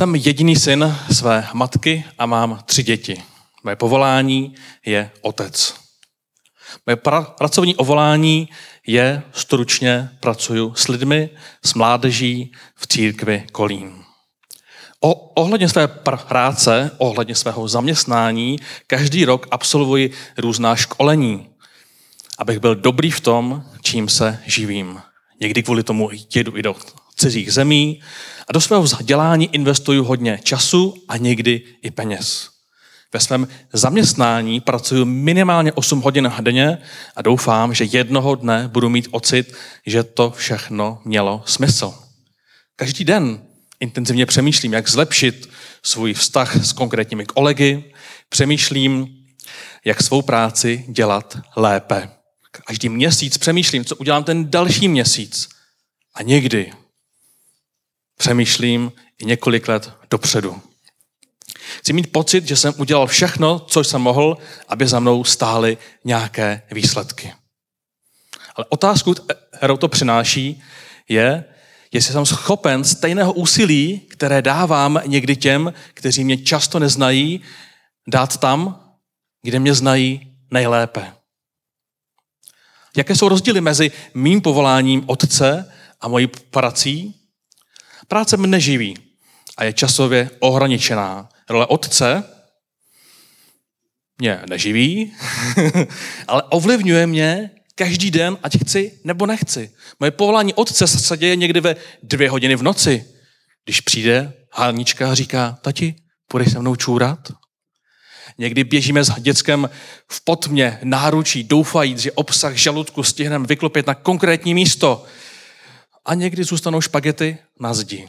Jsem jediný syn své matky a mám tři děti. Moje povolání je otec. Moje pra- pracovní ovolání je stručně pracuju s lidmi, s mládeží v církvi Kolín. O, ohledně své práce, ohledně svého zaměstnání, každý rok absolvuji různá školení, abych byl dobrý v tom, čím se živím. Někdy kvůli tomu jedu i do cizích zemí a do svého vzdělání investuju hodně času a někdy i peněz. Ve svém zaměstnání pracuji minimálně 8 hodin denně a doufám, že jednoho dne budu mít ocit, že to všechno mělo smysl. Každý den intenzivně přemýšlím, jak zlepšit svůj vztah s konkrétními kolegy, přemýšlím, jak svou práci dělat lépe. Každý měsíc přemýšlím, co udělám ten další měsíc. A někdy přemýšlím i několik let dopředu. Chci mít pocit, že jsem udělal všechno, co jsem mohl, aby za mnou stály nějaké výsledky. Ale otázku, kterou to přináší, je, jestli jsem schopen stejného úsilí, které dávám někdy těm, kteří mě často neznají, dát tam, kde mě znají nejlépe. Jaké jsou rozdíly mezi mým povoláním otce a mojí prací? Práce mne živí a je časově ohraničená. Role otce mě neživí, ale ovlivňuje mě každý den, ať chci nebo nechci. Moje povolání otce se děje někdy ve dvě hodiny v noci, když přijde Hanička a říká, tati, půjdeš se mnou čůrat? Někdy běžíme s dětskem v potmě, náručí, doufajíc, že obsah žaludku stihneme vyklopit na konkrétní místo. A někdy zůstanou špagety na zdi.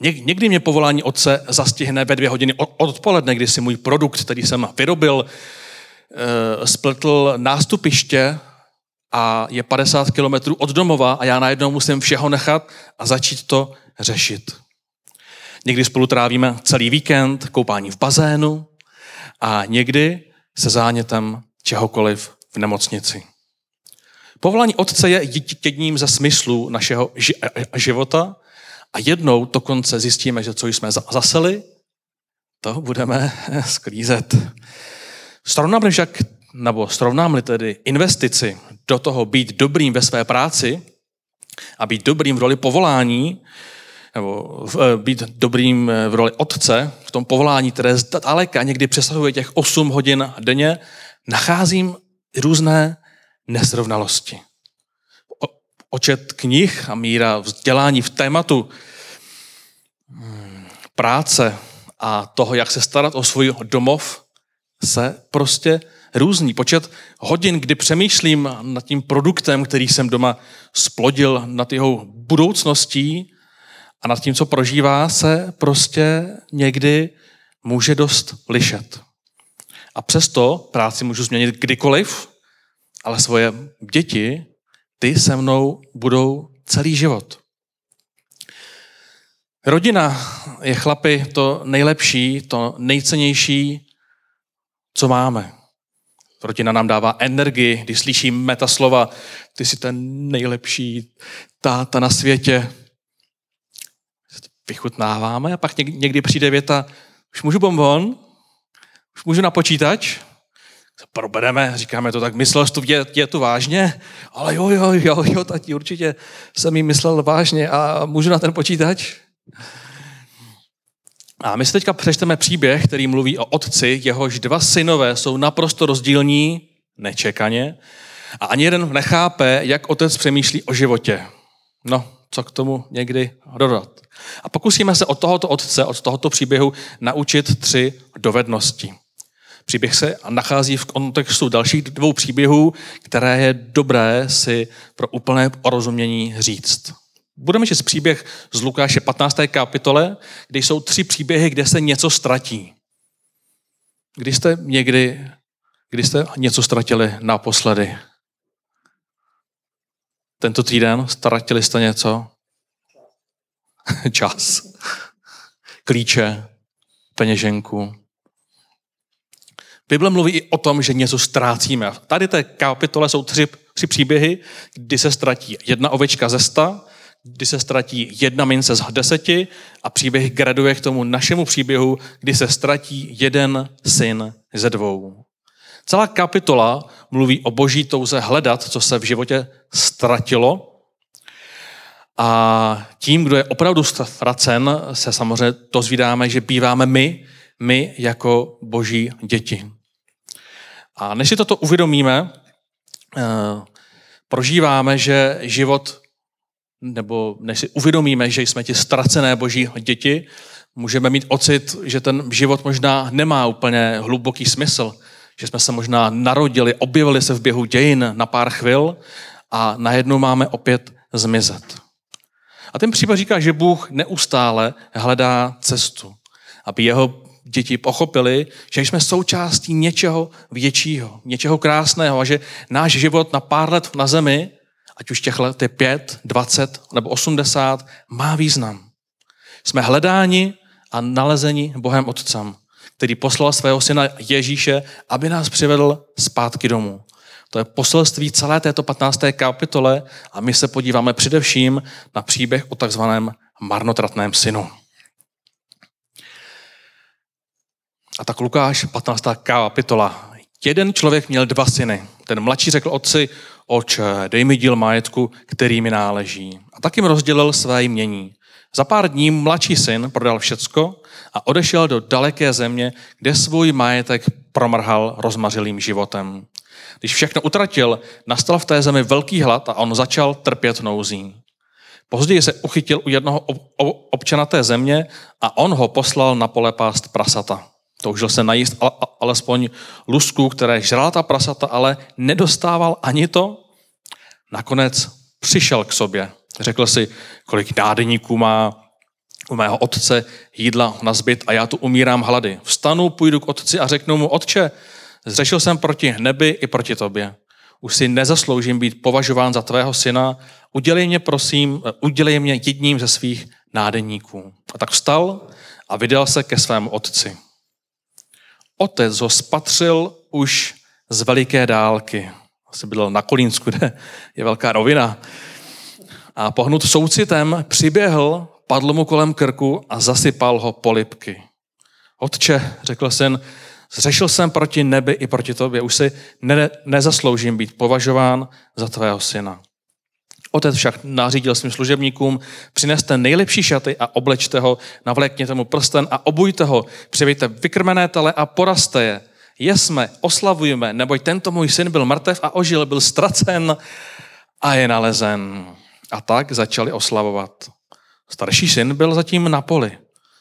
Někdy mě povolání otce zastihne ve dvě hodiny odpoledne, kdy si můj produkt, který jsem vyrobil, eh, spletl nástupiště a je 50 kilometrů od domova a já najednou musím všeho nechat a začít to řešit. Někdy spolu trávíme celý víkend, koupání v bazénu a někdy se zánětem čehokoliv v nemocnici. Povolání otce je jedním ze smyslů našeho života a jednou dokonce zjistíme, že co jsme zaseli, to budeme sklízet. Srovnám-li však, nebo srovnám-li tedy investici do toho být dobrým ve své práci a být dobrým v roli povolání, nebo v, být dobrým v roli otce, v tom povolání, které zdaleka někdy přesahuje těch 8 hodin denně, nacházím různé nesrovnalosti počet knih a míra vzdělání v tématu hmm, práce a toho, jak se starat o svůj domov, se prostě různý. Počet hodin, kdy přemýšlím nad tím produktem, který jsem doma splodil, nad jeho budoucností a nad tím, co prožívá, se prostě někdy může dost lišet. A přesto práci můžu změnit kdykoliv, ale svoje děti ty se mnou budou celý život. Rodina je chlapi to nejlepší, to nejcennější, co máme. Rodina nám dává energii, když slyšíme ta slova, ty jsi ten nejlepší táta na světě. Vychutnáváme a pak někdy přijde věta, už můžu bonbon, už můžu na počítač, probereme, říkáme to tak, myslel jsi je to vážně? Ale jo, jo, jo, jo, tati, určitě jsem jí myslel vážně a můžu na ten počítač? A my si teďka přečteme příběh, který mluví o otci, jehož dva synové jsou naprosto rozdílní, nečekaně, a ani jeden nechápe, jak otec přemýšlí o životě. No, co k tomu někdy dodat. A pokusíme se od tohoto otce, od tohoto příběhu naučit tři dovednosti. Příběh se nachází v kontextu dalších dvou příběhů, které je dobré si pro úplné porozumění říct. Budeme číst příběh z Lukáše 15. kapitole, kde jsou tři příběhy, kde se něco ztratí. Kdy jste někdy, kdy jste něco ztratili naposledy? Tento týden ztratili jste něco? Čas. Klíče, peněženku, Bible mluví i o tom, že něco ztrácíme. Tady té kapitole jsou tři, tři příběhy, kdy se ztratí jedna ovečka ze sta, kdy se ztratí jedna mince z deseti a příběh graduje k tomu našemu příběhu, kdy se ztratí jeden syn ze dvou. Celá kapitola mluví o boží touze hledat, co se v životě ztratilo. A tím, kdo je opravdu ztracen, se samozřejmě dozvídáme, že býváme my, my jako boží děti. A než si toto uvědomíme, eh, prožíváme, že život, nebo než si uvědomíme, že jsme ti ztracené boží děti, můžeme mít ocit, že ten život možná nemá úplně hluboký smysl, že jsme se možná narodili, objevili se v běhu dějin na pár chvil a najednou máme opět zmizet. A ten případ říká, že Bůh neustále hledá cestu, aby jeho děti pochopili, že jsme součástí něčeho většího, něčeho krásného a že náš život na pár let na zemi, ať už těch let je pět, dvacet nebo osmdesát, má význam. Jsme hledáni a nalezeni Bohem Otcem, který poslal svého syna Ježíše, aby nás přivedl zpátky domů. To je poselství celé této 15. kapitole a my se podíváme především na příběh o takzvaném marnotratném synu. A tak Lukáš, 15. kapitola. Jeden člověk měl dva syny. Ten mladší řekl otci, oče, dej mi díl majetku, který mi náleží. A tak jim rozdělil své jmění. Za pár dní mladší syn prodal všecko a odešel do daleké země, kde svůj majetek promrhal rozmařilým životem. Když všechno utratil, nastal v té zemi velký hlad a on začal trpět nouzí. Později se uchytil u jednoho občana té země a on ho poslal na pole pást prasata. Toužil se najíst alespoň lusku, které žrala ta prasata, ale nedostával ani to. Nakonec přišel k sobě. Řekl si, kolik nádeníků má u mého otce jídla na zbyt a já tu umírám hlady. Vstanu, půjdu k otci a řeknu mu, otče, zřešil jsem proti nebi i proti tobě. Už si nezasloužím být považován za tvého syna. Udělej mě, prosím, udělej mě jedním ze svých nádeníků. A tak vstal a vydal se ke svému otci. Otec ho spatřil už z veliké dálky. Asi byl na Kolínsku, kde je velká rovina. A pohnut soucitem přiběhl, padl mu kolem krku a zasypal ho polipky. Otče, řekl syn, zřešil jsem proti nebi i proti tobě. Už si ne, nezasloužím být považován za tvého syna. Otec však nařídil svým služebníkům, přineste nejlepší šaty a oblečte ho, navlékněte mu prsten a obujte ho, přivejte vykrmené tele a poraste je. Jesme, oslavujeme, neboť tento můj syn byl mrtev a ožil, byl ztracen a je nalezen. A tak začali oslavovat. Starší syn byl zatím na poli.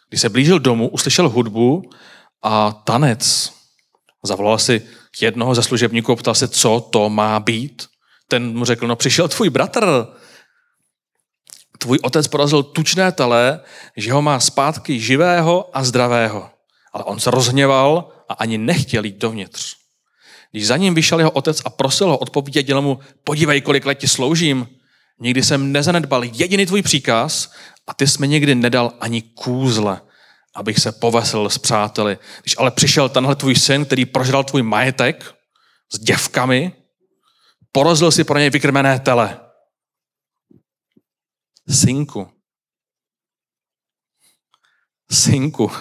Když se blížil domů, uslyšel hudbu a tanec. Zavolal si jednoho ze služebníků a ptal se, co to má být ten mu řekl, no přišel tvůj bratr, tvůj otec porazil tučné tele, že ho má zpátky živého a zdravého. Ale on se rozhněval a ani nechtěl jít dovnitř. Když za ním vyšel jeho otec a prosil ho odpovědět, mu, podívej, kolik let ti sloužím, nikdy jsem nezanedbal jediný tvůj příkaz a ty jsi mi nikdy nedal ani kůzle, abych se povesel s přáteli. Když ale přišel tenhle tvůj syn, který prožral tvůj majetek s děvkami, Porozil si pro něj vykrmené tele. Synku. Synku.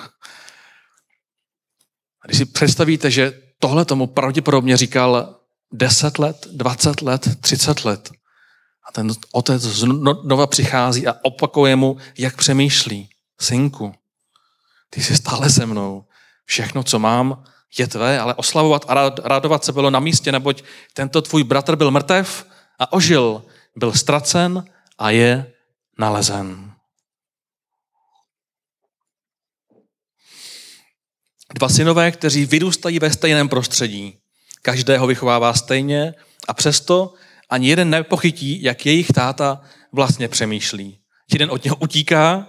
A když si představíte, že tohle tomu pravděpodobně říkal 10 let, 20 let, 30 let. A ten otec znova přichází a opakuje mu, jak přemýšlí. Synku, ty jsi stále se mnou. Všechno, co mám, je tvé, ale oslavovat a radovat se bylo na místě, neboť tento tvůj bratr byl mrtev a ožil, byl ztracen a je nalezen. Dva synové, kteří vyrůstají ve stejném prostředí. Každého vychovává stejně a přesto ani jeden nepochytí, jak jejich táta vlastně přemýšlí. Jeden od něho utíká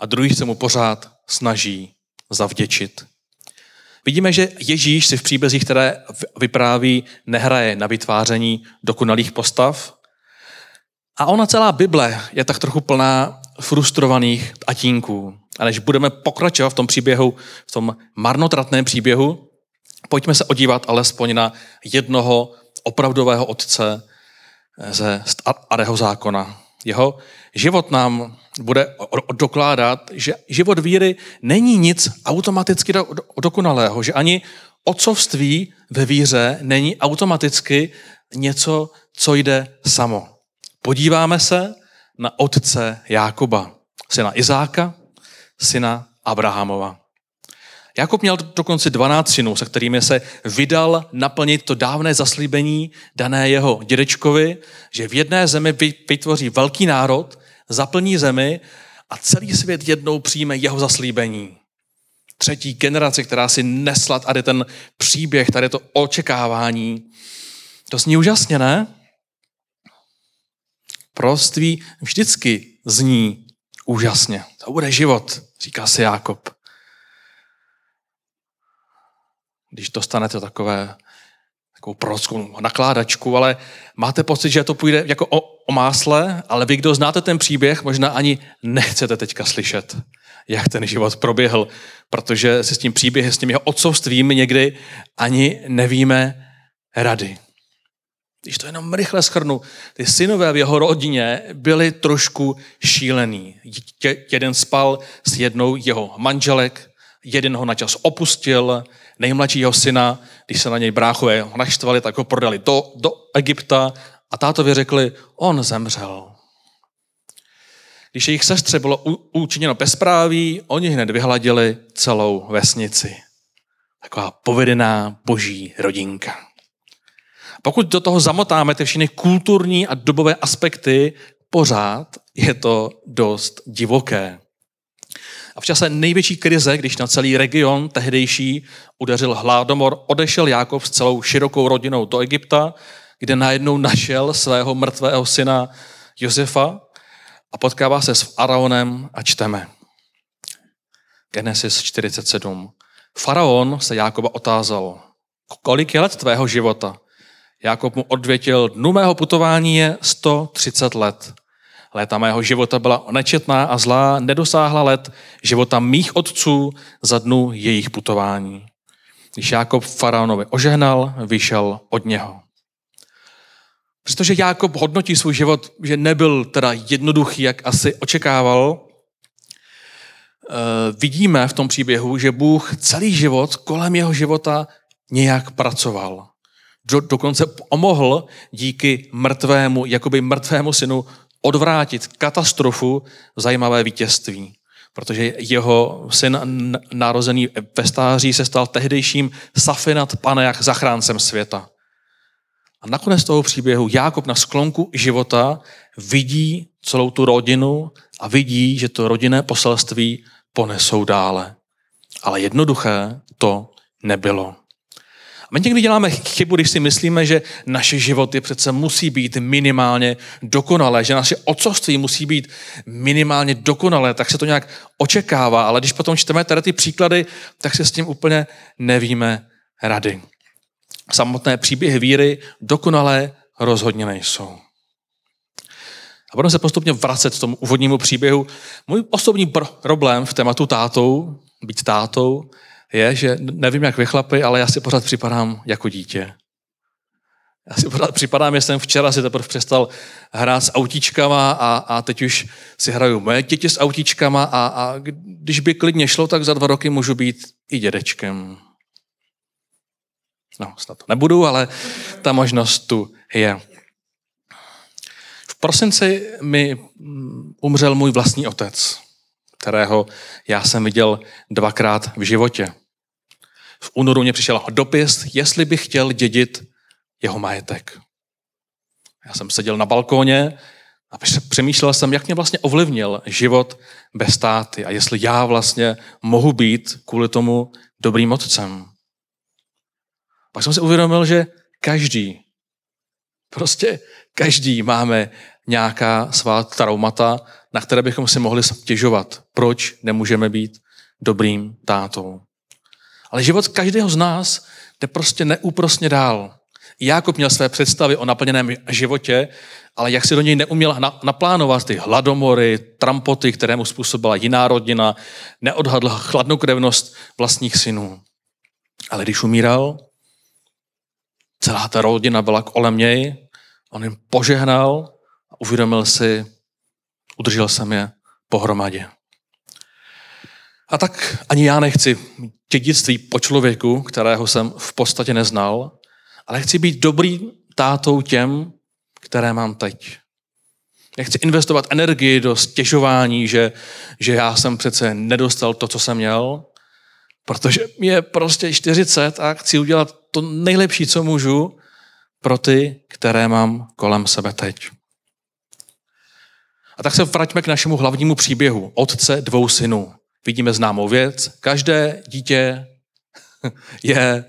a druhý se mu pořád snaží zavděčit. Vidíme, že Ježíš si v příbězích, které vypráví, nehraje na vytváření dokonalých postav. A ona celá Bible je tak trochu plná frustrovaných tatínků. A než budeme pokračovat v tom příběhu, v tom marnotratném příběhu, pojďme se odívat alespoň na jednoho opravdového otce ze starého zákona. Jeho život nám bude dokládat, že život víry není nic automaticky do, do, dokonalého, že ani otcovství ve víře není automaticky něco, co jde samo. Podíváme se na otce Jákoba, syna Izáka, syna Abrahamova. Jakob měl dokonce 12 synů, se kterými se vydal naplnit to dávné zaslíbení dané jeho dědečkovi, že v jedné zemi vytvoří velký národ, zaplní zemi a celý svět jednou přijme jeho zaslíbení. Třetí generace, která si nesla tady ten příběh, tady to očekávání. To zní úžasně, ne? Proství vždycky zní úžasně. To bude život, říká si Jákob. Když dostanete takové takovou prorockou nakládačku, ale máte pocit, že to půjde jako o, o másle, ale vy, kdo znáte ten příběh, možná ani nechcete teďka slyšet, jak ten život proběhl, protože se s tím příběhem, s tím jeho otcovstvím někdy ani nevíme rady. Když to jenom rychle schrnu, ty synové v jeho rodině byli trošku šílený. Jeden spal s jednou jeho manželek, jeden ho na čas opustil, nejmladšího syna, když se na něj bráchové naštvali, tak ho prodali do, do Egypta a tátovi řekli, on zemřel. Když jejich sestře bylo učiněno bezpráví, oni hned vyhladili celou vesnici. Taková povedená boží rodinka. Pokud do toho zamotáme ty všechny kulturní a dobové aspekty, pořád je to dost divoké. A v čase největší krize, když na celý region tehdejší udeřil hladomor, odešel Jákob s celou širokou rodinou do Egypta, kde najednou našel svého mrtvého syna Josefa a potkává se s Faraonem a čteme. Genesis 47. Faraon se Jákoba otázal, kolik je let tvého života? Jákob mu odvětil, dnu mého putování je 130 let. Léta mého života byla nečetná a zlá, nedosáhla let života mých otců za dnu jejich putování. Když Jákob faraonovi ožehnal, vyšel od něho. Přestože Jákob hodnotí svůj život, že nebyl teda jednoduchý, jak asi očekával, eh, vidíme v tom příběhu, že Bůh celý život kolem jeho života nějak pracoval. Do, dokonce pomohl díky mrtvému, jakoby mrtvému synu odvrátit katastrofu zajímavé vítězství. Protože jeho syn narozený ve stáří se stal tehdejším Safinat Paneach zachráncem světa. A nakonec toho příběhu Jákob na sklonku života vidí celou tu rodinu a vidí, že to rodinné poselství ponesou dále. Ale jednoduché to nebylo. My někdy děláme chybu, když si myslíme, že naše životy přece musí být minimálně dokonalé, že naše otcovství musí být minimálně dokonalé, tak se to nějak očekává, ale když potom čteme tady ty příklady, tak se s tím úplně nevíme rady. Samotné příběhy víry dokonalé rozhodně nejsou. A budeme se postupně vracet k tomu úvodnímu příběhu. Můj osobní problém v tématu tátou, být tátou, je, že nevím jak vy chlapi, ale já si pořád připadám jako dítě. Já si pořád připadám, že jsem včera si teprve přestal hrát s autíčkama a, a teď už si hraju moje děti s autíčkama a, a když by klidně šlo, tak za dva roky můžu být i dědečkem. No, snad to nebudu, ale ta možnost tu je. V prosinci mi umřel můj vlastní otec, kterého já jsem viděl dvakrát v životě. V únoru mě přišel dopis, jestli bych chtěl dědit jeho majetek. Já jsem seděl na balkóně a přemýšlel jsem, jak mě vlastně ovlivnil život bez státy a jestli já vlastně mohu být kvůli tomu dobrým otcem. Pak jsem si uvědomil, že každý, prostě každý máme nějaká svá traumata, na které bychom si mohli stěžovat. Proč nemůžeme být dobrým tátou? Ale život každého z nás jde prostě neúprosně dál. Jákob měl své představy o naplněném životě, ale jak si do něj neuměl naplánovat ty hladomory, trampoty, které mu způsobila jiná rodina, neodhadl chladnokrevnost vlastních synů. Ale když umíral, celá ta rodina byla kolem něj, on jim požehnal a uvědomil si, udržel jsem je pohromadě. A tak ani já nechci dědictví po člověku, kterého jsem v podstatě neznal, ale chci být dobrý tátou těm, které mám teď. Nechci investovat energii do stěžování, že, že já jsem přece nedostal to, co jsem měl, protože mi je prostě 40 a chci udělat to nejlepší, co můžu pro ty, které mám kolem sebe teď. A tak se vraťme k našemu hlavnímu příběhu. Otce dvou synů. Vidíme známou věc. Každé dítě je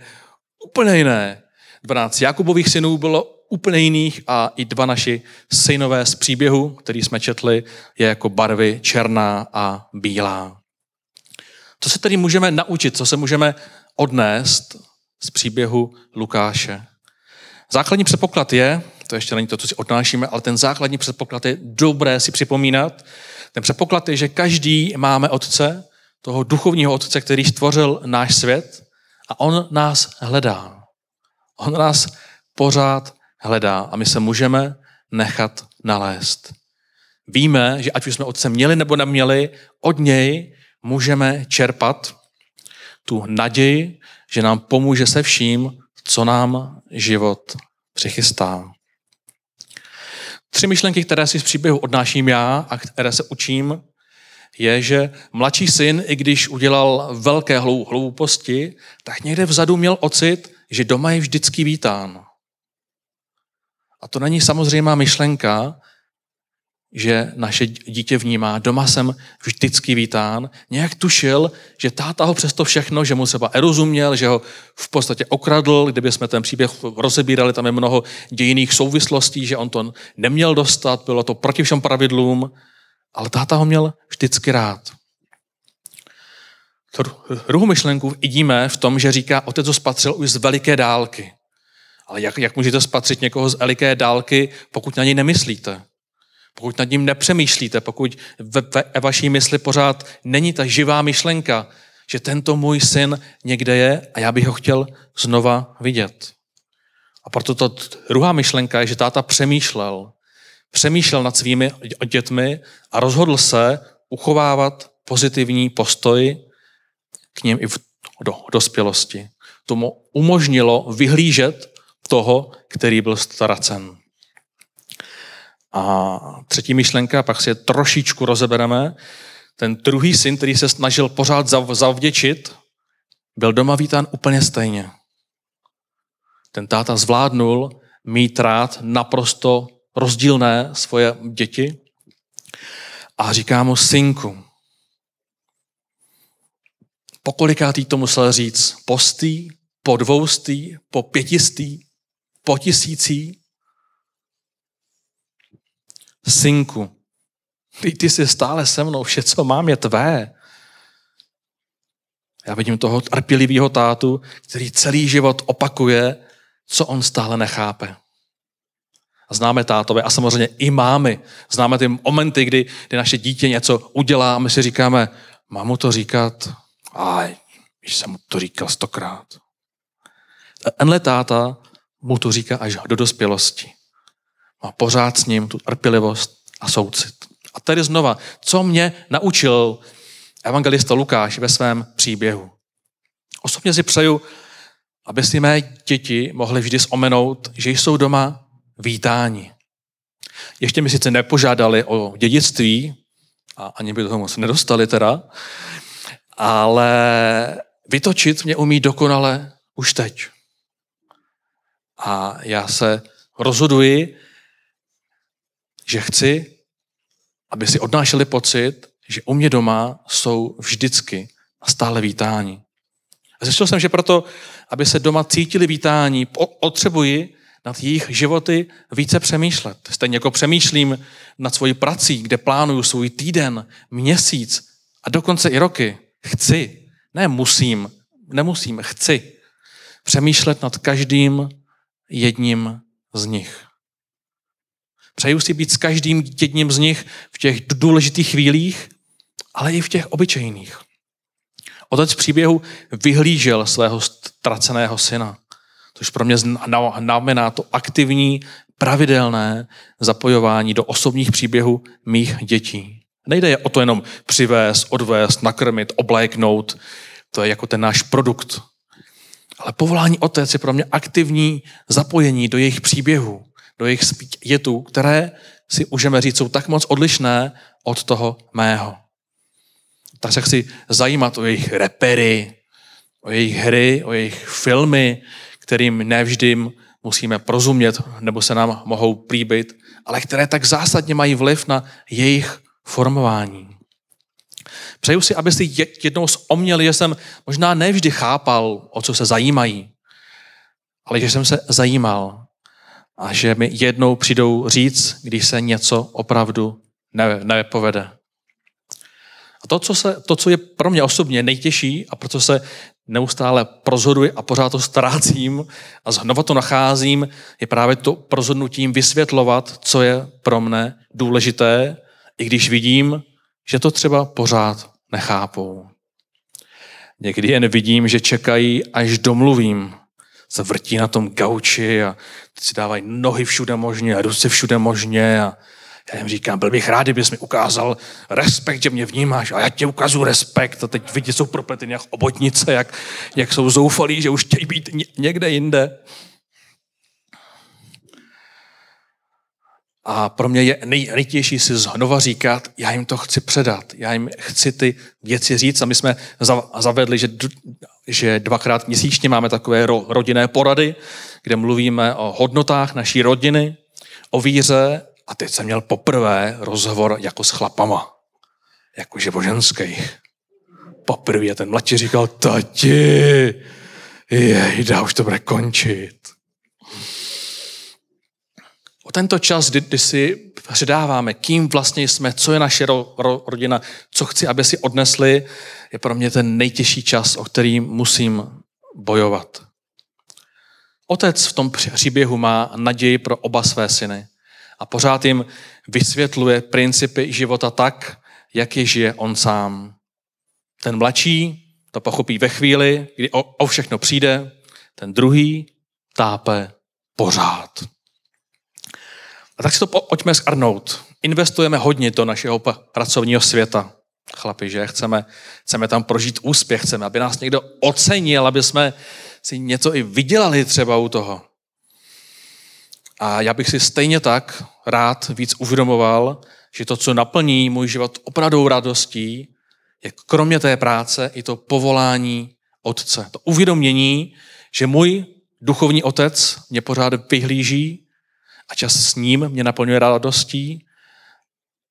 úplně jiné. 12 Jakubových synů bylo úplně jiných a i dva naši synové z příběhu, který jsme četli, je jako barvy černá a bílá. Co se tedy můžeme naučit, co se můžeme odnést z příběhu Lukáše? Základní předpoklad je, to ještě není to, co si odnášíme, ale ten základní předpoklad je dobré si připomínat. Ten předpoklad je, že každý máme otce, toho duchovního otce, který stvořil náš svět a on nás hledá. On nás pořád hledá a my se můžeme nechat nalézt. Víme, že ať už jsme otce měli nebo neměli, od něj můžeme čerpat tu naději, že nám pomůže se vším, co nám život přichystá. Tři myšlenky, které si z příběhu odnáším já a které se učím, je, že mladší syn, i když udělal velké hlouposti, tak někde vzadu měl ocit, že doma je vždycky vítán. A to není samozřejmá myšlenka, že naše dítě vnímá. Doma jsem vždycky vítán. Nějak tušil, že táta ho přesto všechno, že mu třeba erozuměl, že ho v podstatě okradl, kdyby jsme ten příběh rozebírali, tam je mnoho dějiných souvislostí, že on to neměl dostat, bylo to proti všem pravidlům, ale táta ho měl vždycky rád. Druhou myšlenku vidíme v tom, že říká, otec ho spatřil už z veliké dálky. Ale jak, jak můžete spatřit někoho z veliké dálky, pokud na něj nemyslíte? Pokud nad ním nepřemýšlíte, pokud ve, ve vaší mysli pořád není ta živá myšlenka, že tento můj syn někde je a já bych ho chtěl znova vidět. A proto to druhá myšlenka je, že táta přemýšlel. Přemýšlel nad svými dětmi a rozhodl se uchovávat pozitivní postoj k ním i v do, dospělosti. Tomu umožnilo vyhlížet toho, který byl ztracen. A třetí myšlenka, pak si je trošičku rozebereme. Ten druhý syn, který se snažil pořád zavděčit, byl doma vítán úplně stejně. Ten táta zvládnul mít rád naprosto rozdílné svoje děti a říká mu synku. Pokolikátý to musel říct? Postý, po dvoustý, po pětistý, po tisící? Synku, ty, ty jsi stále se mnou, vše, co mám, je tvé. Já vidím toho trpělivého tátu, který celý život opakuje, co on stále nechápe. A známe tátové a samozřejmě i mámy. Známe ty momenty, kdy, kdy naše dítě něco udělá a my si říkáme, mám mu to říkat? Aj, když jsem mu to říkal stokrát. Tenhle táta mu to říká až do dospělosti a pořád s ním tu trpělivost a soucit. A tady znova, co mě naučil evangelista Lukáš ve svém příběhu. Osobně si přeju, aby si mé děti mohly vždy zomenout, že jsou doma vítáni. Ještě mi sice nepožádali o dědictví, a ani by toho moc nedostali teda, ale vytočit mě umí dokonale už teď. A já se rozhoduji, že chci, aby si odnášeli pocit, že u mě doma jsou vždycky a stále vítání. A zjistil jsem, že proto, aby se doma cítili vítání, potřebuji nad jejich životy více přemýšlet. Stejně jako přemýšlím nad svojí prací, kde plánuju svůj týden, měsíc a dokonce i roky. Chci, ne musím, nemusím, chci přemýšlet nad každým jedním z nich. Přeju si být s každým jedním z nich v těch důležitých chvílích, ale i v těch obyčejných. Otec v příběhu vyhlížel svého ztraceného syna. Což pro mě znamená to aktivní, pravidelné zapojování do osobních příběhů mých dětí. Nejde o to jenom přivést, odvést, nakrmit, obléknout. To je jako ten náš produkt. Ale povolání otec je pro mě aktivní zapojení do jejich příběhů, do jejich zpětů, které si můžeme říct, jsou tak moc odlišné od toho mého. Tak se chci zajímat o jejich repery, o jejich hry, o jejich filmy, kterým nevždy musíme porozumět nebo se nám mohou plíbit, ale které tak zásadně mají vliv na jejich formování. Přeju si, abyste jednou oměli, že jsem možná nevždy chápal, o co se zajímají, ale že jsem se zajímal a že mi jednou přijdou říct, když se něco opravdu nepovede. A to co, se, to, co je pro mě osobně nejtěžší a proto se neustále prozhoduji a pořád to ztrácím a znova to nacházím, je právě to prozhodnutím vysvětlovat, co je pro mne důležité, i když vidím, že to třeba pořád nechápou. Někdy jen vidím, že čekají, až domluvím. Se vrtí na tom gauči a si dávají nohy všude možně a ruce všude možně a já jim říkám, byl bych rád, kdybys mi ukázal respekt, že mě vnímáš a já ti ukazu respekt a teď vidí, jsou propleteny jak obotnice, jak, jak jsou zoufalí, že už chtějí být někde jinde. A pro mě je nej, nejtěžší si znova říkat, já jim to chci předat, já jim chci ty věci říct. A my jsme zavedli, že, že dvakrát měsíčně máme takové ro, rodinné porady, kde mluvíme o hodnotách naší rodiny, o víře. A teď jsem měl poprvé rozhovor jako s chlapama, jakože o ženských. Poprvé ten mladší říkal, tati, jejda, už to bude končit. O tento čas, kdy, kdy si předáváme, kým vlastně jsme, co je naše ro, ro, rodina, co chci, aby si odnesli, je pro mě ten nejtěžší čas, o který musím bojovat. Otec v tom příběhu má naději pro oba své syny a pořád jim vysvětluje principy života tak, jak je žije on sám. Ten mladší to pochopí ve chvíli, kdy o, o všechno přijde, ten druhý tápe pořád. A tak si to pojďme zhrnout. Investujeme hodně do našeho pracovního světa. Chlapi, že? Chceme, chceme tam prožít úspěch, chceme, aby nás někdo ocenil, aby jsme si něco i vydělali třeba u toho. A já bych si stejně tak rád víc uvědomoval, že to, co naplní můj život opravdu radostí, je kromě té práce i to povolání otce. To uvědomění, že můj duchovní otec mě pořád vyhlíží, a čas s ním mě naplňuje radostí,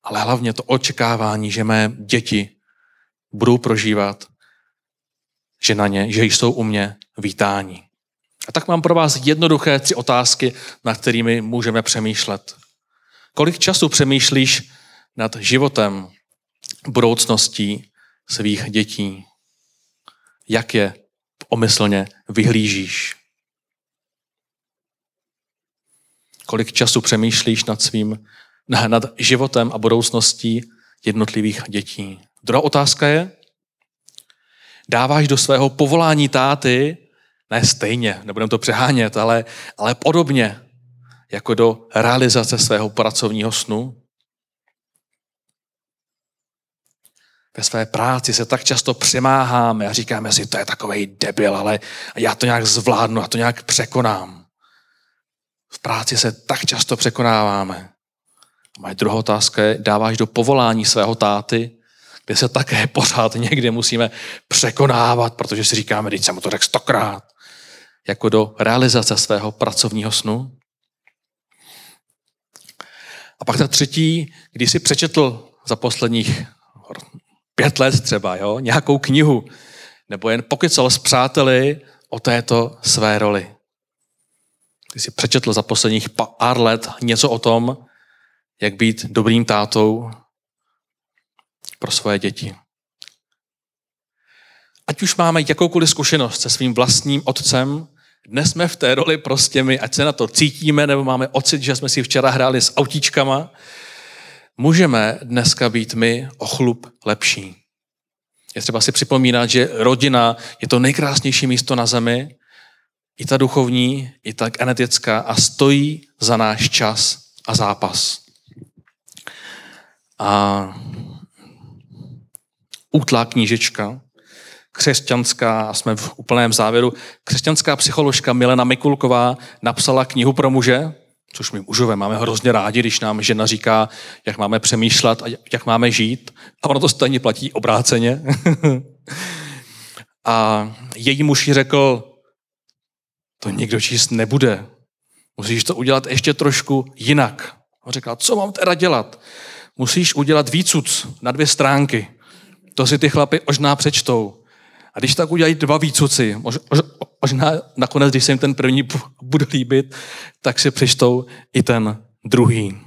ale hlavně to očekávání, že mé děti budou prožívat, že na ně, že jsou u mě vítání. A tak mám pro vás jednoduché tři otázky, nad kterými můžeme přemýšlet. Kolik času přemýšlíš nad životem, budoucností svých dětí? Jak je omyslně vyhlížíš? Kolik času přemýšlíš nad svým, nad životem a budoucností jednotlivých dětí. Druhá otázka je, dáváš do svého povolání táty, ne stejně, nebudem to přehánět, ale, ale podobně, jako do realizace svého pracovního snu? Ve své práci se tak často přemáháme a říkáme si, to je takový debil, ale já to nějak zvládnu, já to nějak překonám. V práci se tak často překonáváme. A moje druhá otázka je, dáváš do povolání svého táty, kde se také pořád někde musíme překonávat, protože si říkáme, teď jsem mu to řekl stokrát, jako do realizace svého pracovního snu. A pak ta třetí, když si přečetl za posledních pět let třeba, jo, nějakou knihu, nebo jen pokycal s přáteli o této své roli. Ty jsi přečetl za posledních pár let něco o tom, jak být dobrým tátou pro svoje děti. Ať už máme jakoukoliv zkušenost se svým vlastním otcem, dnes jsme v té roli prostě my, ať se na to cítíme, nebo máme ocit, že jsme si včera hráli s autíčkama, můžeme dneska být my o chlup lepší. Je třeba si připomínat, že rodina je to nejkrásnější místo na zemi i ta duchovní, i ta genetická a stojí za náš čas a zápas. A útlá knížečka, křesťanská, jsme v úplném závěru, křesťanská psycholožka Milena Mikulková napsala knihu pro muže, což my mužové máme hrozně rádi, když nám žena říká, jak máme přemýšlet a jak máme žít. A ono to stejně platí obráceně. a její muž jí řekl, to nikdo číst nebude. Musíš to udělat ještě trošku jinak. On říkal, co mám teda dělat? Musíš udělat výcuc na dvě stránky. To si ty chlapy možná přečtou. A když tak udělají dva výcuci, možná nakonec, když se jim ten první bude líbit, tak si přečtou i ten druhý.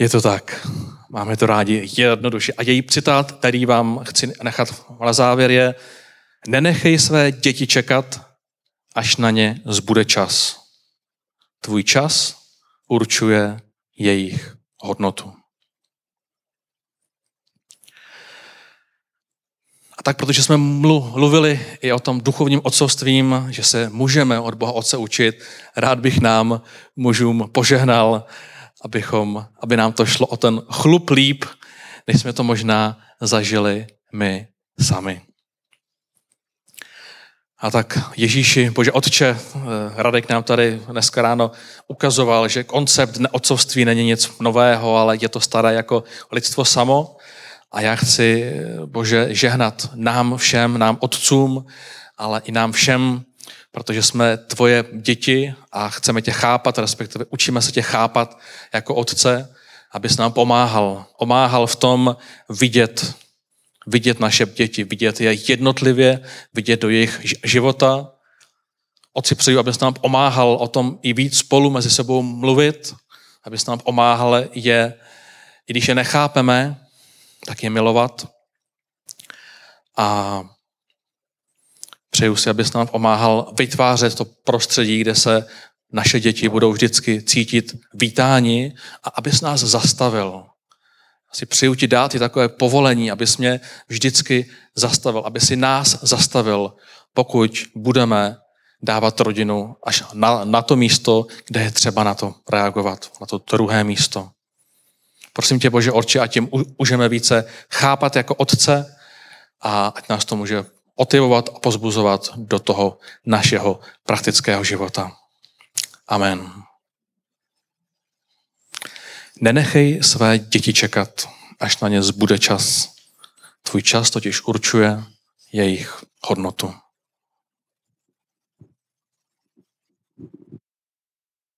Je to tak. Máme to rádi jednoduše. A její citát, který vám chci nechat na závěr, je Nenechej své děti čekat, až na ně zbude čas. Tvůj čas určuje jejich hodnotu. A tak, protože jsme mluvili i o tom duchovním otcovstvím, že se můžeme od Boha Otce učit, rád bych nám mužům požehnal, abychom, aby nám to šlo o ten chlup líp, než jsme to možná zažili my sami. A tak Ježíši, Bože Otče, eh, Radek nám tady dneska ráno ukazoval, že koncept otcovství není nic nového, ale je to staré jako lidstvo samo. A já chci, Bože, žehnat nám všem, nám otcům, ale i nám všem, protože jsme tvoje děti a chceme tě chápat, respektive učíme se tě chápat jako otce, abys nám pomáhal. Pomáhal v tom vidět vidět naše děti, vidět je jednotlivě, vidět do jejich života. Otci přeju, abys nám pomáhal o tom i víc spolu mezi sebou mluvit, abys nám pomáhal je, i když je nechápeme, tak je milovat. A přeju si, abys nám pomáhal vytvářet to prostředí, kde se naše děti budou vždycky cítit vítáni a abys nás zastavil si přeju ti dát i takové povolení, abys mě vždycky zastavil, aby si nás zastavil, pokud budeme dávat rodinu až na, na to místo, kde je třeba na to reagovat, na to druhé místo. Prosím tě, Bože, Orče, ať tím můžeme více chápat jako otce a ať nás to může otivovat a pozbuzovat do toho našeho praktického života. Amen. Nenechej své děti čekat, až na ně zbude čas. Tvůj čas totiž určuje jejich hodnotu.